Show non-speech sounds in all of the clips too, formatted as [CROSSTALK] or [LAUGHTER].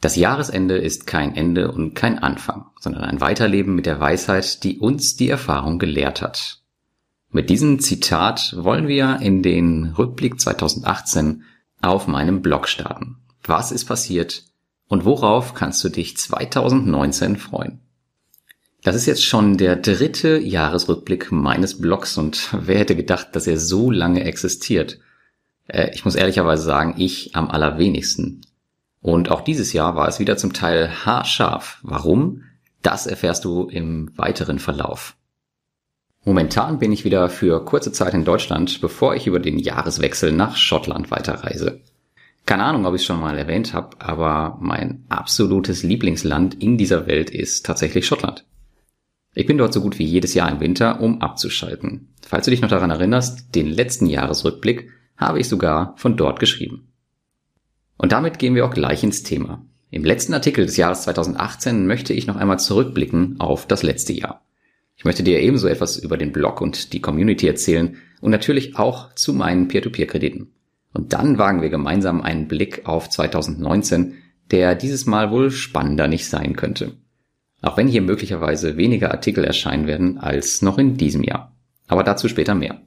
Das Jahresende ist kein Ende und kein Anfang, sondern ein Weiterleben mit der Weisheit, die uns die Erfahrung gelehrt hat. Mit diesem Zitat wollen wir in den Rückblick 2018 auf meinem Blog starten. Was ist passiert und worauf kannst du dich 2019 freuen? Das ist jetzt schon der dritte Jahresrückblick meines Blogs und [LAUGHS] wer hätte gedacht, dass er so lange existiert? Äh, ich muss ehrlicherweise sagen, ich am allerwenigsten. Und auch dieses Jahr war es wieder zum Teil haarscharf. Warum? Das erfährst du im weiteren Verlauf. Momentan bin ich wieder für kurze Zeit in Deutschland, bevor ich über den Jahreswechsel nach Schottland weiterreise. Keine Ahnung, ob ich es schon mal erwähnt habe, aber mein absolutes Lieblingsland in dieser Welt ist tatsächlich Schottland. Ich bin dort so gut wie jedes Jahr im Winter, um abzuschalten. Falls du dich noch daran erinnerst, den letzten Jahresrückblick habe ich sogar von dort geschrieben. Und damit gehen wir auch gleich ins Thema. Im letzten Artikel des Jahres 2018 möchte ich noch einmal zurückblicken auf das letzte Jahr. Ich möchte dir ebenso etwas über den Blog und die Community erzählen und natürlich auch zu meinen Peer-to-Peer-Krediten. Und dann wagen wir gemeinsam einen Blick auf 2019, der dieses Mal wohl spannender nicht sein könnte. Auch wenn hier möglicherweise weniger Artikel erscheinen werden als noch in diesem Jahr. Aber dazu später mehr.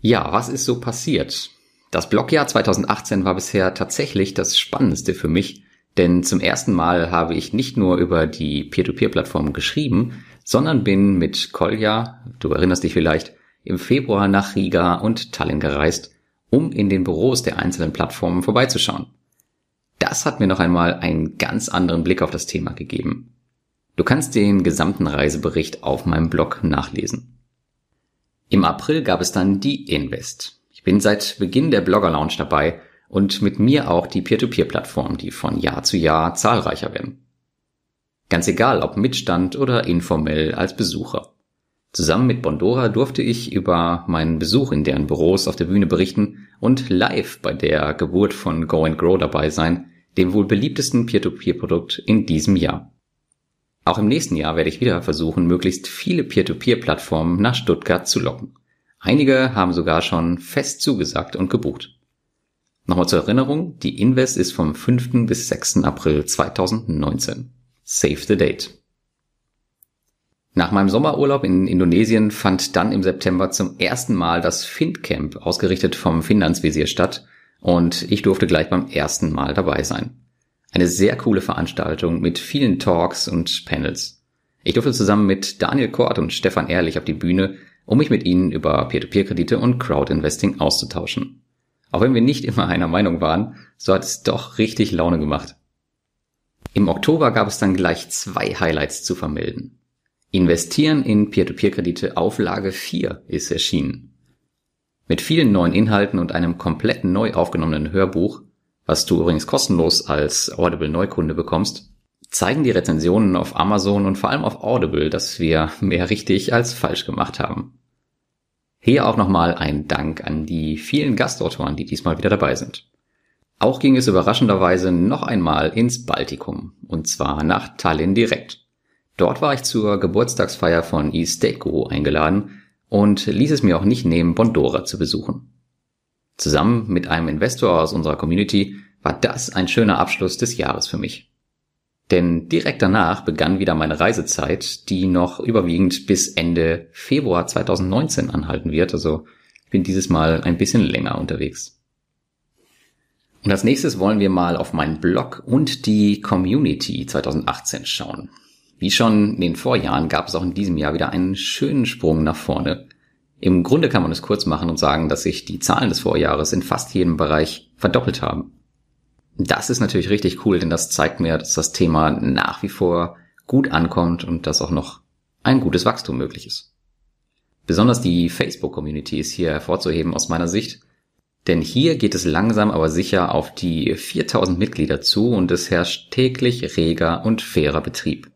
Ja, was ist so passiert? Das Blogjahr 2018 war bisher tatsächlich das Spannendste für mich, denn zum ersten Mal habe ich nicht nur über die Peer-to-Peer-Plattform geschrieben, sondern bin mit Kolja, du erinnerst dich vielleicht, im Februar nach Riga und Tallinn gereist, um in den Büros der einzelnen Plattformen vorbeizuschauen. Das hat mir noch einmal einen ganz anderen Blick auf das Thema gegeben. Du kannst den gesamten Reisebericht auf meinem Blog nachlesen. Im April gab es dann die Invest. Ich bin seit Beginn der Blogger Lounge dabei und mit mir auch die Peer-to-Peer-Plattformen, die von Jahr zu Jahr zahlreicher werden. Ganz egal, ob Mitstand oder informell als Besucher. Zusammen mit Bondora durfte ich über meinen Besuch in deren Büros auf der Bühne berichten und live bei der Geburt von Go and Grow dabei sein, dem wohl beliebtesten Peer-to-Peer-Produkt in diesem Jahr. Auch im nächsten Jahr werde ich wieder versuchen, möglichst viele Peer-to-Peer-Plattformen nach Stuttgart zu locken. Einige haben sogar schon fest zugesagt und gebucht. Nochmal zur Erinnerung, die Invest ist vom 5. bis 6. April 2019. Save the date. Nach meinem Sommerurlaub in Indonesien fand dann im September zum ersten Mal das FindCamp, ausgerichtet vom Finanzvisier statt, und ich durfte gleich beim ersten Mal dabei sein. Eine sehr coole Veranstaltung mit vielen Talks und Panels. Ich durfte zusammen mit Daniel Kort und Stefan Ehrlich auf die Bühne um mich mit ihnen über Peer-to-Peer-Kredite und Crowdinvesting auszutauschen. Auch wenn wir nicht immer einer Meinung waren, so hat es doch richtig Laune gemacht. Im Oktober gab es dann gleich zwei Highlights zu vermelden. Investieren in Peer-to-Peer-Kredite Auflage 4 ist erschienen. Mit vielen neuen Inhalten und einem komplett neu aufgenommenen Hörbuch, was du übrigens kostenlos als Audible Neukunde bekommst, zeigen die Rezensionen auf Amazon und vor allem auf Audible, dass wir mehr richtig als falsch gemacht haben. Hier auch nochmal ein Dank an die vielen Gastautoren, die diesmal wieder dabei sind. Auch ging es überraschenderweise noch einmal ins Baltikum, und zwar nach Tallinn direkt. Dort war ich zur Geburtstagsfeier von Guru eingeladen und ließ es mir auch nicht nehmen, Bondora zu besuchen. Zusammen mit einem Investor aus unserer Community war das ein schöner Abschluss des Jahres für mich. Denn direkt danach begann wieder meine Reisezeit, die noch überwiegend bis Ende Februar 2019 anhalten wird. Also ich bin dieses Mal ein bisschen länger unterwegs. Und als nächstes wollen wir mal auf meinen Blog und die Community 2018 schauen. Wie schon in den Vorjahren gab es auch in diesem Jahr wieder einen schönen Sprung nach vorne. Im Grunde kann man es kurz machen und sagen, dass sich die Zahlen des Vorjahres in fast jedem Bereich verdoppelt haben. Das ist natürlich richtig cool, denn das zeigt mir, dass das Thema nach wie vor gut ankommt und dass auch noch ein gutes Wachstum möglich ist. Besonders die Facebook-Community ist hier hervorzuheben aus meiner Sicht, denn hier geht es langsam aber sicher auf die 4000 Mitglieder zu und es herrscht täglich reger und fairer Betrieb.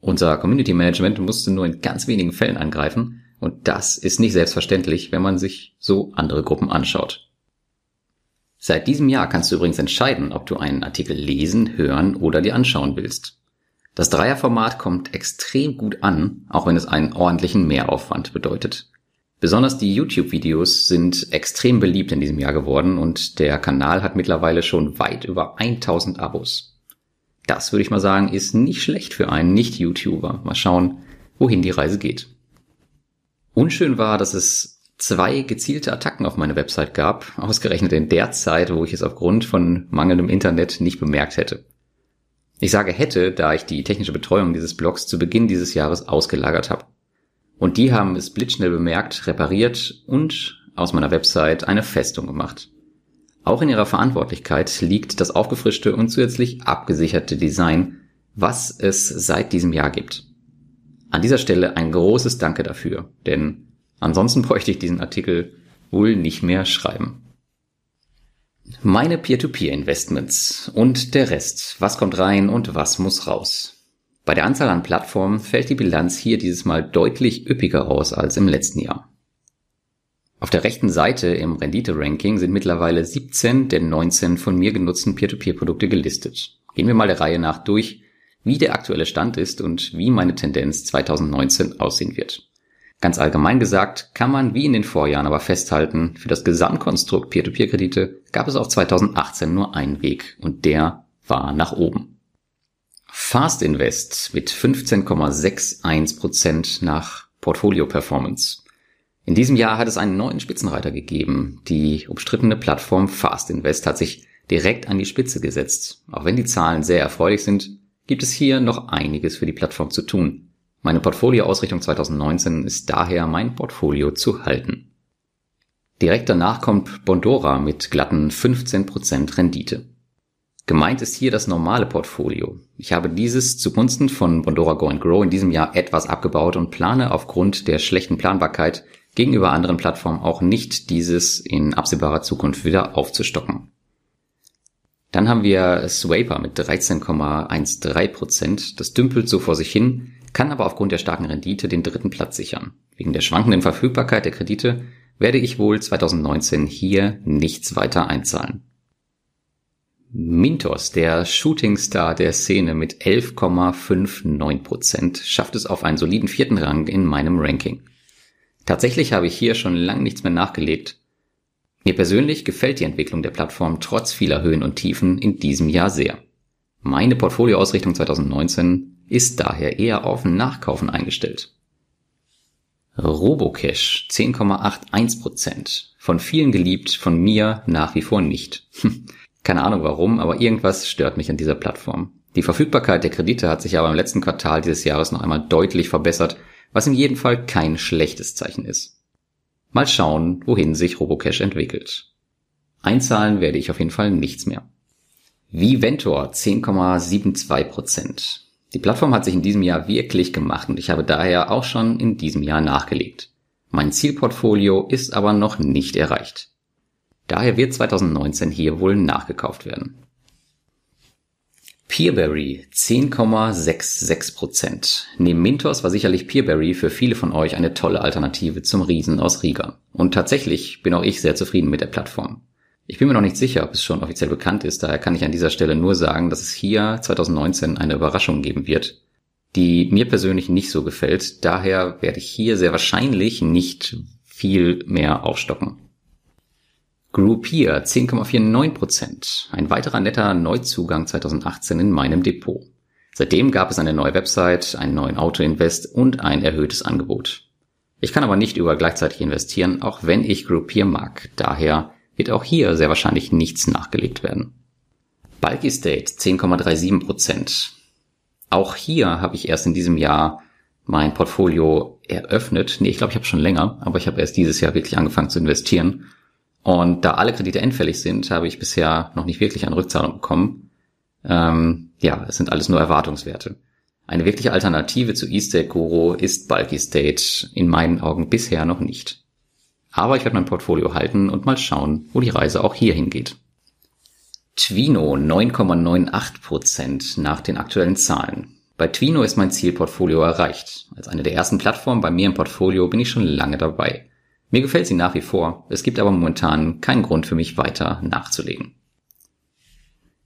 Unser Community Management musste nur in ganz wenigen Fällen angreifen und das ist nicht selbstverständlich, wenn man sich so andere Gruppen anschaut. Seit diesem Jahr kannst du übrigens entscheiden, ob du einen Artikel lesen, hören oder dir anschauen willst. Das Dreierformat kommt extrem gut an, auch wenn es einen ordentlichen Mehraufwand bedeutet. Besonders die YouTube-Videos sind extrem beliebt in diesem Jahr geworden und der Kanal hat mittlerweile schon weit über 1000 Abos. Das würde ich mal sagen, ist nicht schlecht für einen Nicht-YouTuber. Mal schauen, wohin die Reise geht. Unschön war, dass es zwei gezielte Attacken auf meine Website gab, ausgerechnet in der Zeit, wo ich es aufgrund von mangelndem Internet nicht bemerkt hätte. Ich sage hätte, da ich die technische Betreuung dieses Blogs zu Beginn dieses Jahres ausgelagert habe. Und die haben es blitzschnell bemerkt, repariert und aus meiner Website eine Festung gemacht. Auch in ihrer Verantwortlichkeit liegt das aufgefrischte und zusätzlich abgesicherte Design, was es seit diesem Jahr gibt. An dieser Stelle ein großes Danke dafür, denn ansonsten bräuchte ich diesen Artikel wohl nicht mehr schreiben. Meine Peer-to-Peer-Investments und der Rest, was kommt rein und was muss raus. Bei der Anzahl an Plattformen fällt die Bilanz hier dieses Mal deutlich üppiger aus als im letzten Jahr. Auf der rechten Seite im Rendite-Ranking sind mittlerweile 17 der 19 von mir genutzten Peer-to-Peer-Produkte gelistet. Gehen wir mal der Reihe nach durch, wie der aktuelle Stand ist und wie meine Tendenz 2019 aussehen wird. Ganz allgemein gesagt kann man wie in den Vorjahren aber festhalten, für das Gesamtkonstrukt Peer-to-Peer-Kredite gab es auch 2018 nur einen Weg und der war nach oben. Fast Invest mit 15,61% nach Portfolio Performance. In diesem Jahr hat es einen neuen Spitzenreiter gegeben. Die umstrittene Plattform Fast Invest hat sich direkt an die Spitze gesetzt. Auch wenn die Zahlen sehr erfreulich sind, gibt es hier noch einiges für die Plattform zu tun. Meine Portfolioausrichtung 2019 ist daher mein Portfolio zu halten. Direkt danach kommt Bondora mit glatten 15% Rendite. Gemeint ist hier das normale Portfolio. Ich habe dieses zugunsten von Bondora Go and Grow in diesem Jahr etwas abgebaut und plane aufgrund der schlechten Planbarkeit gegenüber anderen Plattformen auch nicht dieses in absehbarer Zukunft wieder aufzustocken. Dann haben wir Swaper mit 13,13%. Das dümpelt so vor sich hin, kann aber aufgrund der starken Rendite den dritten Platz sichern. Wegen der schwankenden Verfügbarkeit der Kredite werde ich wohl 2019 hier nichts weiter einzahlen. Mintos, der Shootingstar der Szene mit 11,59%, schafft es auf einen soliden vierten Rang in meinem Ranking. Tatsächlich habe ich hier schon lang nichts mehr nachgelegt. Mir persönlich gefällt die Entwicklung der Plattform trotz vieler Höhen und Tiefen in diesem Jahr sehr. Meine Portfolioausrichtung 2019 ist daher eher auf Nachkaufen eingestellt. Robocash 10,81%. Von vielen geliebt, von mir nach wie vor nicht. Keine Ahnung warum, aber irgendwas stört mich an dieser Plattform. Die Verfügbarkeit der Kredite hat sich aber im letzten Quartal dieses Jahres noch einmal deutlich verbessert, was in jedem Fall kein schlechtes Zeichen ist. Mal schauen, wohin sich Robocash entwickelt. Einzahlen werde ich auf jeden Fall nichts mehr. Viventor 10,72%. Die Plattform hat sich in diesem Jahr wirklich gemacht und ich habe daher auch schon in diesem Jahr nachgelegt. Mein Zielportfolio ist aber noch nicht erreicht. Daher wird 2019 hier wohl nachgekauft werden. Peerberry 10,66%. Neben Mintos war sicherlich Peerberry für viele von euch eine tolle Alternative zum Riesen aus Riga. Und tatsächlich bin auch ich sehr zufrieden mit der Plattform. Ich bin mir noch nicht sicher, ob es schon offiziell bekannt ist, daher kann ich an dieser Stelle nur sagen, dass es hier 2019 eine Überraschung geben wird, die mir persönlich nicht so gefällt. Daher werde ich hier sehr wahrscheinlich nicht viel mehr aufstocken. Groupier 10,49%. Ein weiterer netter Neuzugang 2018 in meinem Depot. Seitdem gab es eine neue Website, einen neuen Auto-Invest und ein erhöhtes Angebot. Ich kann aber nicht überall gleichzeitig investieren, auch wenn ich Groupier mag. Daher wird auch hier sehr wahrscheinlich nichts nachgelegt werden. Bulky State 10,37%. Auch hier habe ich erst in diesem Jahr mein Portfolio eröffnet. Nee, ich glaube, ich habe schon länger, aber ich habe erst dieses Jahr wirklich angefangen zu investieren und da alle Kredite endfällig sind, habe ich bisher noch nicht wirklich eine Rückzahlung bekommen. Ähm, ja, es sind alles nur Erwartungswerte. Eine wirkliche Alternative zu eState Guru ist Bulky State in meinen Augen bisher noch nicht. Aber ich werde mein Portfolio halten und mal schauen, wo die Reise auch hier hingeht. Twino 9,98% nach den aktuellen Zahlen. Bei Twino ist mein Zielportfolio erreicht. Als eine der ersten Plattformen bei mir im Portfolio bin ich schon lange dabei. Mir gefällt sie nach wie vor, es gibt aber momentan keinen Grund für mich weiter nachzulegen.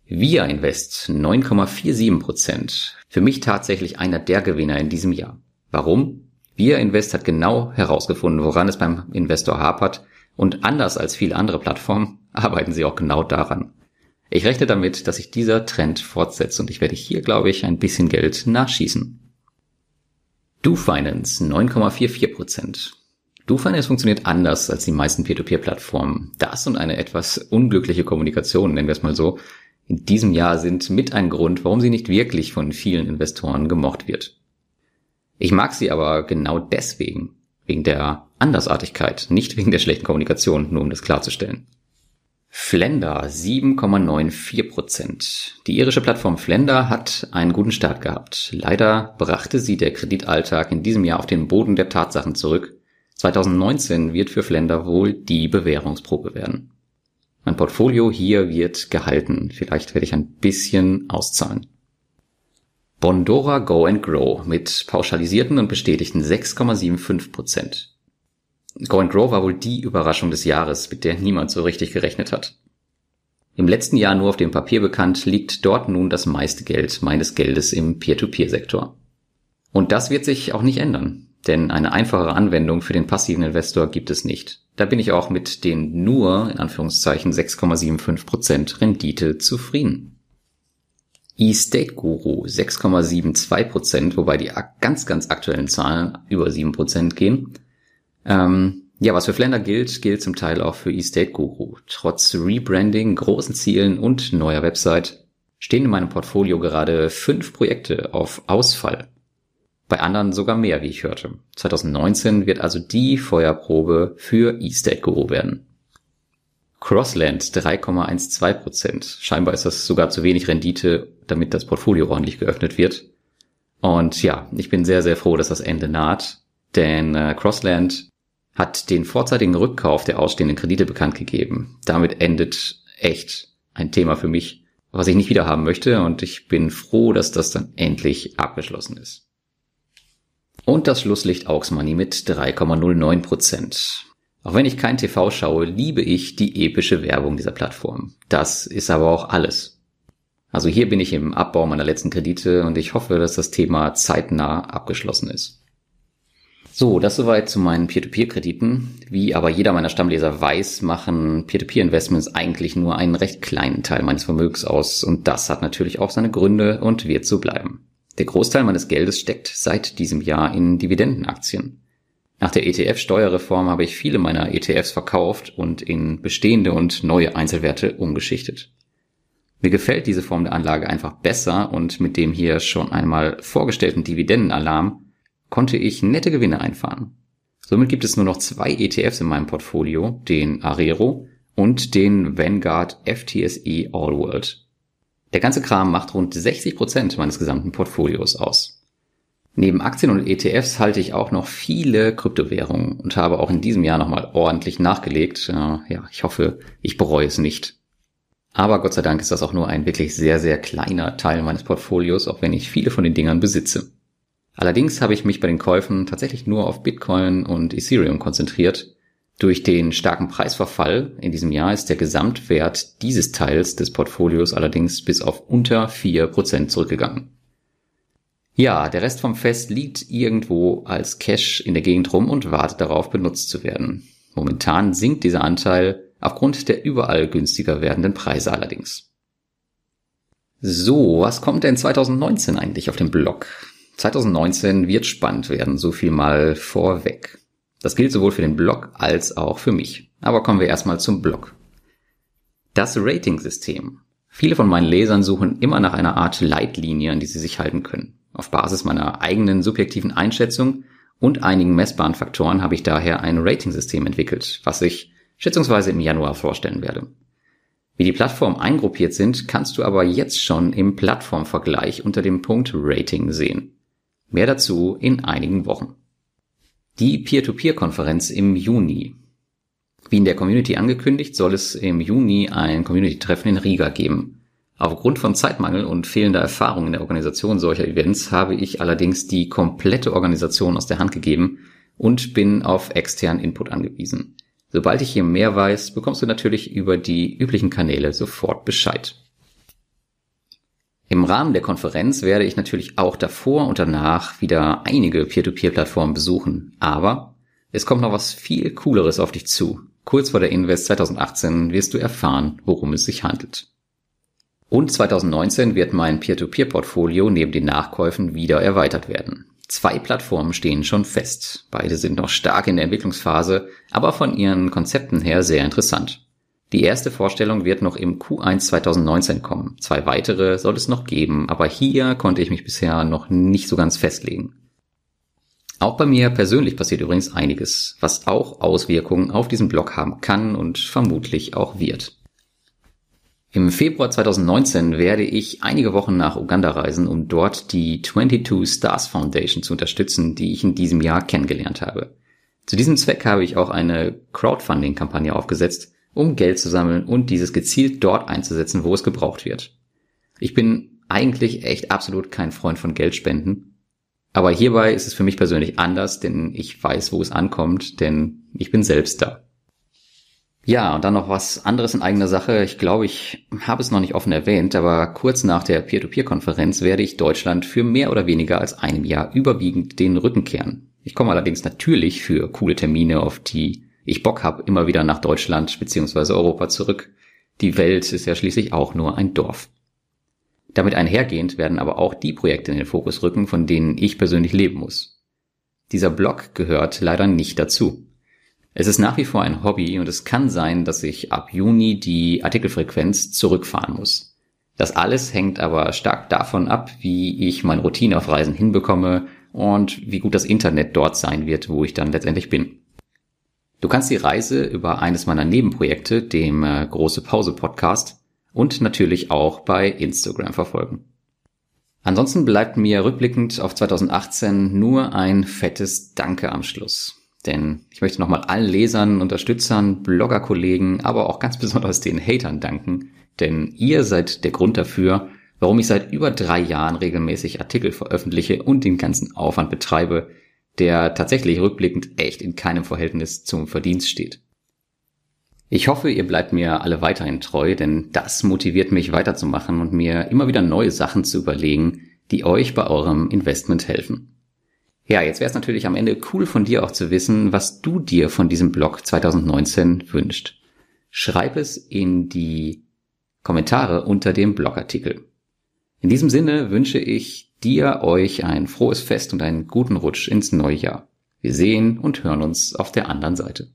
Via Invest 9,47%. Für mich tatsächlich einer der Gewinner in diesem Jahr. Warum? Wir Invest hat genau herausgefunden, woran es beim Investor hapert und anders als viele andere Plattformen [LAUGHS] arbeiten sie auch genau daran. Ich rechne damit, dass sich dieser Trend fortsetzt und ich werde hier, glaube ich, ein bisschen Geld nachschießen. DoFinance 9,44%. DoFinance funktioniert anders als die meisten Peer-to-Peer-Plattformen. Das und eine etwas unglückliche Kommunikation, nennen wir es mal so, in diesem Jahr sind mit ein Grund, warum sie nicht wirklich von vielen Investoren gemocht wird. Ich mag sie aber genau deswegen, wegen der Andersartigkeit, nicht wegen der schlechten Kommunikation, nur um das klarzustellen. Flender 7,94 Prozent. Die irische Plattform Flender hat einen guten Start gehabt. Leider brachte sie der Kreditalltag in diesem Jahr auf den Boden der Tatsachen zurück. 2019 wird für Flender wohl die Bewährungsprobe werden. Mein Portfolio hier wird gehalten. Vielleicht werde ich ein bisschen auszahlen. Bondora Go and Grow mit pauschalisierten und bestätigten 6,75 Prozent. Go and Grow war wohl die Überraschung des Jahres, mit der niemand so richtig gerechnet hat. Im letzten Jahr nur auf dem Papier bekannt, liegt dort nun das meiste Geld meines Geldes im Peer-to-Peer-Sektor. Und das wird sich auch nicht ändern, denn eine einfachere Anwendung für den passiven Investor gibt es nicht. Da bin ich auch mit den nur, in Anführungszeichen, 6,75% Rendite zufrieden. E-State Guru 6,72%, wobei die ganz, ganz aktuellen Zahlen über 7% gehen. Ähm, ja, was für Flender gilt, gilt zum Teil auch für eState Guru. Trotz Rebranding, großen Zielen und neuer Website stehen in meinem Portfolio gerade fünf Projekte auf Ausfall. Bei anderen sogar mehr, wie ich hörte. 2019 wird also die Feuerprobe für eState Guru werden. Crossland 3,12%. Scheinbar ist das sogar zu wenig Rendite, damit das Portfolio ordentlich geöffnet wird. Und ja, ich bin sehr, sehr froh, dass das Ende naht, denn äh, Crossland hat den vorzeitigen Rückkauf der ausstehenden Kredite bekannt gegeben. Damit endet echt ein Thema für mich, was ich nicht wieder haben möchte und ich bin froh, dass das dann endlich abgeschlossen ist. Und das Schlusslicht Aux Money mit 3,09 Prozent. Auch wenn ich kein TV schaue, liebe ich die epische Werbung dieser Plattform. Das ist aber auch alles. Also hier bin ich im Abbau meiner letzten Kredite und ich hoffe, dass das Thema zeitnah abgeschlossen ist. So, das soweit zu meinen Peer-to-Peer-Krediten. Wie aber jeder meiner Stammleser weiß, machen Peer-to-Peer-Investments eigentlich nur einen recht kleinen Teil meines Vermögens aus und das hat natürlich auch seine Gründe und wird so bleiben. Der Großteil meines Geldes steckt seit diesem Jahr in Dividendenaktien. Nach der ETF-Steuerreform habe ich viele meiner ETFs verkauft und in bestehende und neue Einzelwerte umgeschichtet. Mir gefällt diese Form der Anlage einfach besser und mit dem hier schon einmal vorgestellten Dividendenalarm konnte ich nette Gewinne einfahren. Somit gibt es nur noch zwei ETFs in meinem Portfolio, den Arero und den Vanguard FTSE All World. Der ganze Kram macht rund 60 Prozent meines gesamten Portfolios aus. Neben Aktien und ETFs halte ich auch noch viele Kryptowährungen und habe auch in diesem Jahr nochmal ordentlich nachgelegt. Ja, ich hoffe, ich bereue es nicht. Aber Gott sei Dank ist das auch nur ein wirklich sehr, sehr kleiner Teil meines Portfolios, auch wenn ich viele von den Dingern besitze. Allerdings habe ich mich bei den Käufen tatsächlich nur auf Bitcoin und Ethereum konzentriert. Durch den starken Preisverfall in diesem Jahr ist der Gesamtwert dieses Teils des Portfolios allerdings bis auf unter vier Prozent zurückgegangen. Ja, der Rest vom Fest liegt irgendwo als Cash in der Gegend rum und wartet darauf, benutzt zu werden. Momentan sinkt dieser Anteil aufgrund der überall günstiger werdenden Preise allerdings. So, was kommt denn 2019 eigentlich auf dem Blog? 2019 wird spannend werden, so viel mal vorweg. Das gilt sowohl für den Blog als auch für mich. Aber kommen wir erstmal zum Blog. Das Rating-System. Viele von meinen Lesern suchen immer nach einer Art Leitlinie, an die sie sich halten können. Auf Basis meiner eigenen subjektiven Einschätzung und einigen messbaren Faktoren habe ich daher ein Rating-System entwickelt, was ich schätzungsweise im Januar vorstellen werde. Wie die Plattformen eingruppiert sind, kannst du aber jetzt schon im Plattformvergleich unter dem Punkt Rating sehen. Mehr dazu in einigen Wochen. Die Peer-to-Peer-Konferenz im Juni. Wie in der Community angekündigt, soll es im Juni ein Community-Treffen in Riga geben. Aufgrund von Zeitmangel und fehlender Erfahrung in der Organisation solcher Events habe ich allerdings die komplette Organisation aus der Hand gegeben und bin auf externen Input angewiesen. Sobald ich hier mehr weiß, bekommst du natürlich über die üblichen Kanäle sofort Bescheid. Im Rahmen der Konferenz werde ich natürlich auch davor und danach wieder einige Peer-to-Peer-Plattformen besuchen. Aber es kommt noch was viel Cooleres auf dich zu. Kurz vor der Invest 2018 wirst du erfahren, worum es sich handelt. Und 2019 wird mein Peer-to-Peer-Portfolio neben den Nachkäufen wieder erweitert werden. Zwei Plattformen stehen schon fest. Beide sind noch stark in der Entwicklungsphase, aber von ihren Konzepten her sehr interessant. Die erste Vorstellung wird noch im Q1 2019 kommen. Zwei weitere soll es noch geben, aber hier konnte ich mich bisher noch nicht so ganz festlegen. Auch bei mir persönlich passiert übrigens einiges, was auch Auswirkungen auf diesen Blog haben kann und vermutlich auch wird. Im Februar 2019 werde ich einige Wochen nach Uganda reisen, um dort die 22 Stars Foundation zu unterstützen, die ich in diesem Jahr kennengelernt habe. Zu diesem Zweck habe ich auch eine Crowdfunding-Kampagne aufgesetzt, um Geld zu sammeln und dieses gezielt dort einzusetzen, wo es gebraucht wird. Ich bin eigentlich echt absolut kein Freund von Geldspenden, aber hierbei ist es für mich persönlich anders, denn ich weiß, wo es ankommt, denn ich bin selbst da. Ja, und dann noch was anderes in eigener Sache. Ich glaube, ich habe es noch nicht offen erwähnt, aber kurz nach der Peer-to-Peer-Konferenz werde ich Deutschland für mehr oder weniger als einem Jahr überwiegend den Rücken kehren. Ich komme allerdings natürlich für coole Termine, auf die ich Bock habe, immer wieder nach Deutschland bzw. Europa zurück. Die Welt ist ja schließlich auch nur ein Dorf. Damit einhergehend werden aber auch die Projekte in den Fokus rücken, von denen ich persönlich leben muss. Dieser Blog gehört leider nicht dazu. Es ist nach wie vor ein Hobby und es kann sein, dass ich ab Juni die Artikelfrequenz zurückfahren muss. Das alles hängt aber stark davon ab, wie ich meine Routine auf Reisen hinbekomme und wie gut das Internet dort sein wird, wo ich dann letztendlich bin. Du kannst die Reise über eines meiner Nebenprojekte, dem äh, Große Pause Podcast, und natürlich auch bei Instagram verfolgen. Ansonsten bleibt mir rückblickend auf 2018 nur ein fettes Danke am Schluss. Denn ich möchte nochmal allen Lesern, Unterstützern, Bloggerkollegen, aber auch ganz besonders den Hatern danken, denn ihr seid der Grund dafür, warum ich seit über drei Jahren regelmäßig Artikel veröffentliche und den ganzen Aufwand betreibe, der tatsächlich rückblickend echt in keinem Verhältnis zum Verdienst steht. Ich hoffe, ihr bleibt mir alle weiterhin treu, denn das motiviert mich weiterzumachen und mir immer wieder neue Sachen zu überlegen, die euch bei eurem Investment helfen. Ja, jetzt wäre es natürlich am Ende cool von dir auch zu wissen, was du dir von diesem Blog 2019 wünscht. Schreib es in die Kommentare unter dem Blogartikel. In diesem Sinne wünsche ich dir, euch ein frohes Fest und einen guten Rutsch ins neue Jahr. Wir sehen und hören uns auf der anderen Seite.